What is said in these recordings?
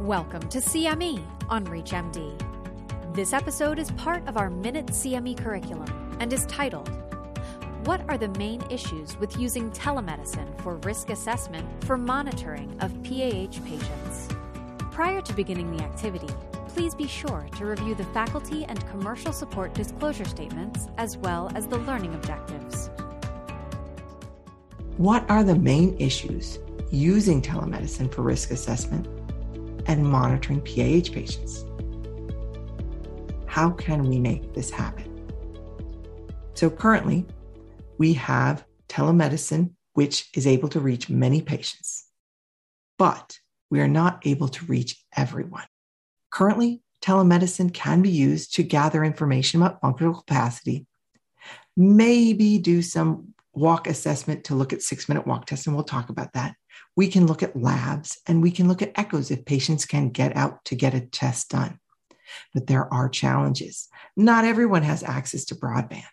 Welcome to CME on ReachMD. This episode is part of our Minute CME curriculum and is titled What are the main issues with using telemedicine for risk assessment for monitoring of PAH patients? Prior to beginning the activity, please be sure to review the faculty and commercial support disclosure statements as well as the learning objectives. What are the main issues using telemedicine for risk assessment and monitoring PAH patients? How can we make this happen? So, currently, we have telemedicine, which is able to reach many patients, but we are not able to reach everyone. Currently, telemedicine can be used to gather information about functional capacity, maybe do some walk assessment to look at six minute walk tests, and we'll talk about that. We can look at labs and we can look at echoes if patients can get out to get a test done. But there are challenges. Not everyone has access to broadband.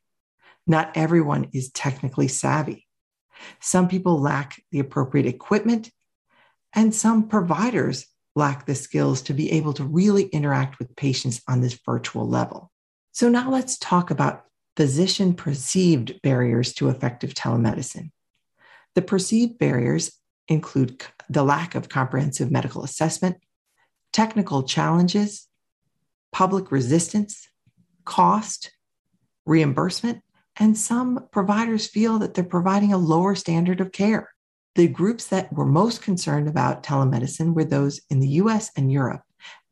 Not everyone is technically savvy. Some people lack the appropriate equipment, and some providers lack the skills to be able to really interact with patients on this virtual level. So, now let's talk about physician perceived barriers to effective telemedicine. The perceived barriers include the lack of comprehensive medical assessment, technical challenges, public resistance, cost, reimbursement, and some providers feel that they're providing a lower standard of care. The groups that were most concerned about telemedicine were those in the US and Europe.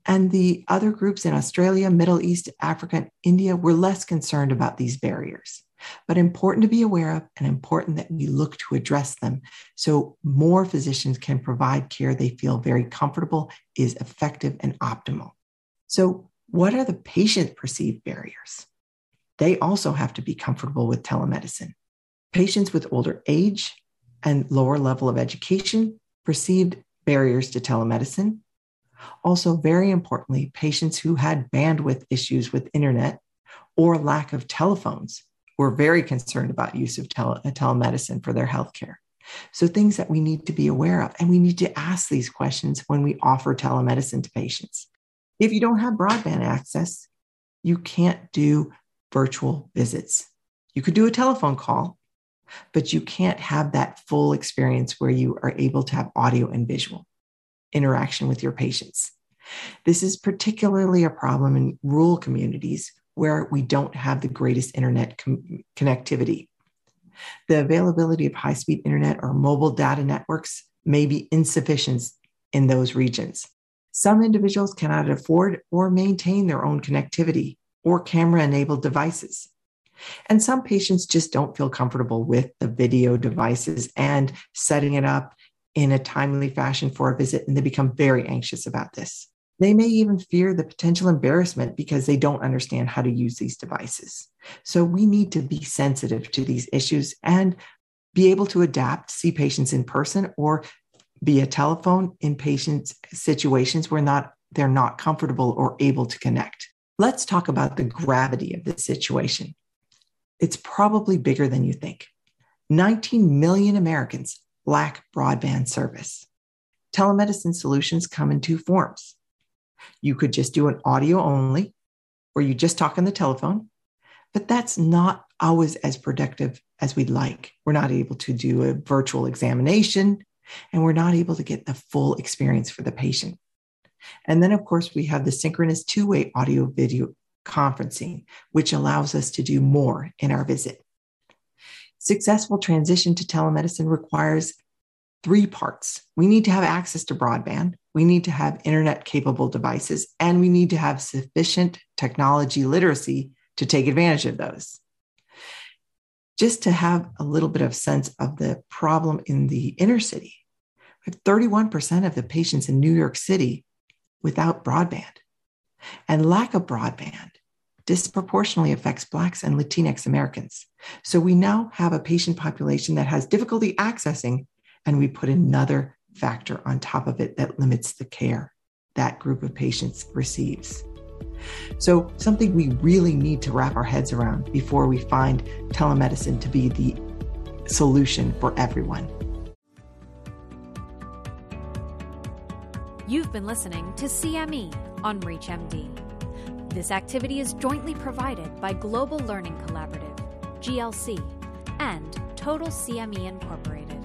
And the other groups in Australia, Middle East, Africa, and India were less concerned about these barriers, but important to be aware of and important that we look to address them so more physicians can provide care they feel very comfortable is effective and optimal. So, what are the patient perceived barriers? They also have to be comfortable with telemedicine. Patients with older age and lower level of education perceived barriers to telemedicine also, very importantly, patients who had bandwidth issues with internet or lack of telephones were very concerned about use of tele- uh, telemedicine for their healthcare. So, things that we need to be aware of, and we need to ask these questions when we offer telemedicine to patients. If you don't have broadband access, you can't do virtual visits. You could do a telephone call, but you can't have that full experience where you are able to have audio and visual interaction with your patients. This is particularly a problem in rural communities where we don't have the greatest internet com- connectivity. The availability of high speed internet or mobile data networks may be insufficient in those regions. Some individuals cannot afford or maintain their own connectivity or camera enabled devices. And some patients just don't feel comfortable with the video devices and setting it up in a timely fashion for a visit, and they become very anxious about this. They may even fear the potential embarrassment because they don't understand how to use these devices. So we need to be sensitive to these issues and be able to adapt, see patients in person or via telephone in patients' situations where not they're not comfortable or able to connect. Let's talk about the gravity of the situation. It's probably bigger than you think. 19 million Americans lack broadband service. Telemedicine solutions come in two forms. You could just do an audio only, or you just talk on the telephone, but that's not always as productive as we'd like. We're not able to do a virtual examination, and we're not able to get the full experience for the patient. And then, of course, we have the synchronous two way audio video conferencing, which allows us to do more in our visit. Successful transition to telemedicine requires three parts. We need to have access to broadband, we need to have internet capable devices, and we need to have sufficient technology literacy to take advantage of those. Just to have a little bit of sense of the problem in the inner city, 31% of the patients in New York City without broadband. And lack of broadband disproportionately affects Blacks and Latinx Americans. So we now have a patient population that has difficulty accessing, and we put another factor on top of it that limits the care that group of patients receives. So, something we really need to wrap our heads around before we find telemedicine to be the solution for everyone. You've been listening to CME on ReachMD. This activity is jointly provided by Global Learning Collaborative, GLC, and Total CME Incorporated,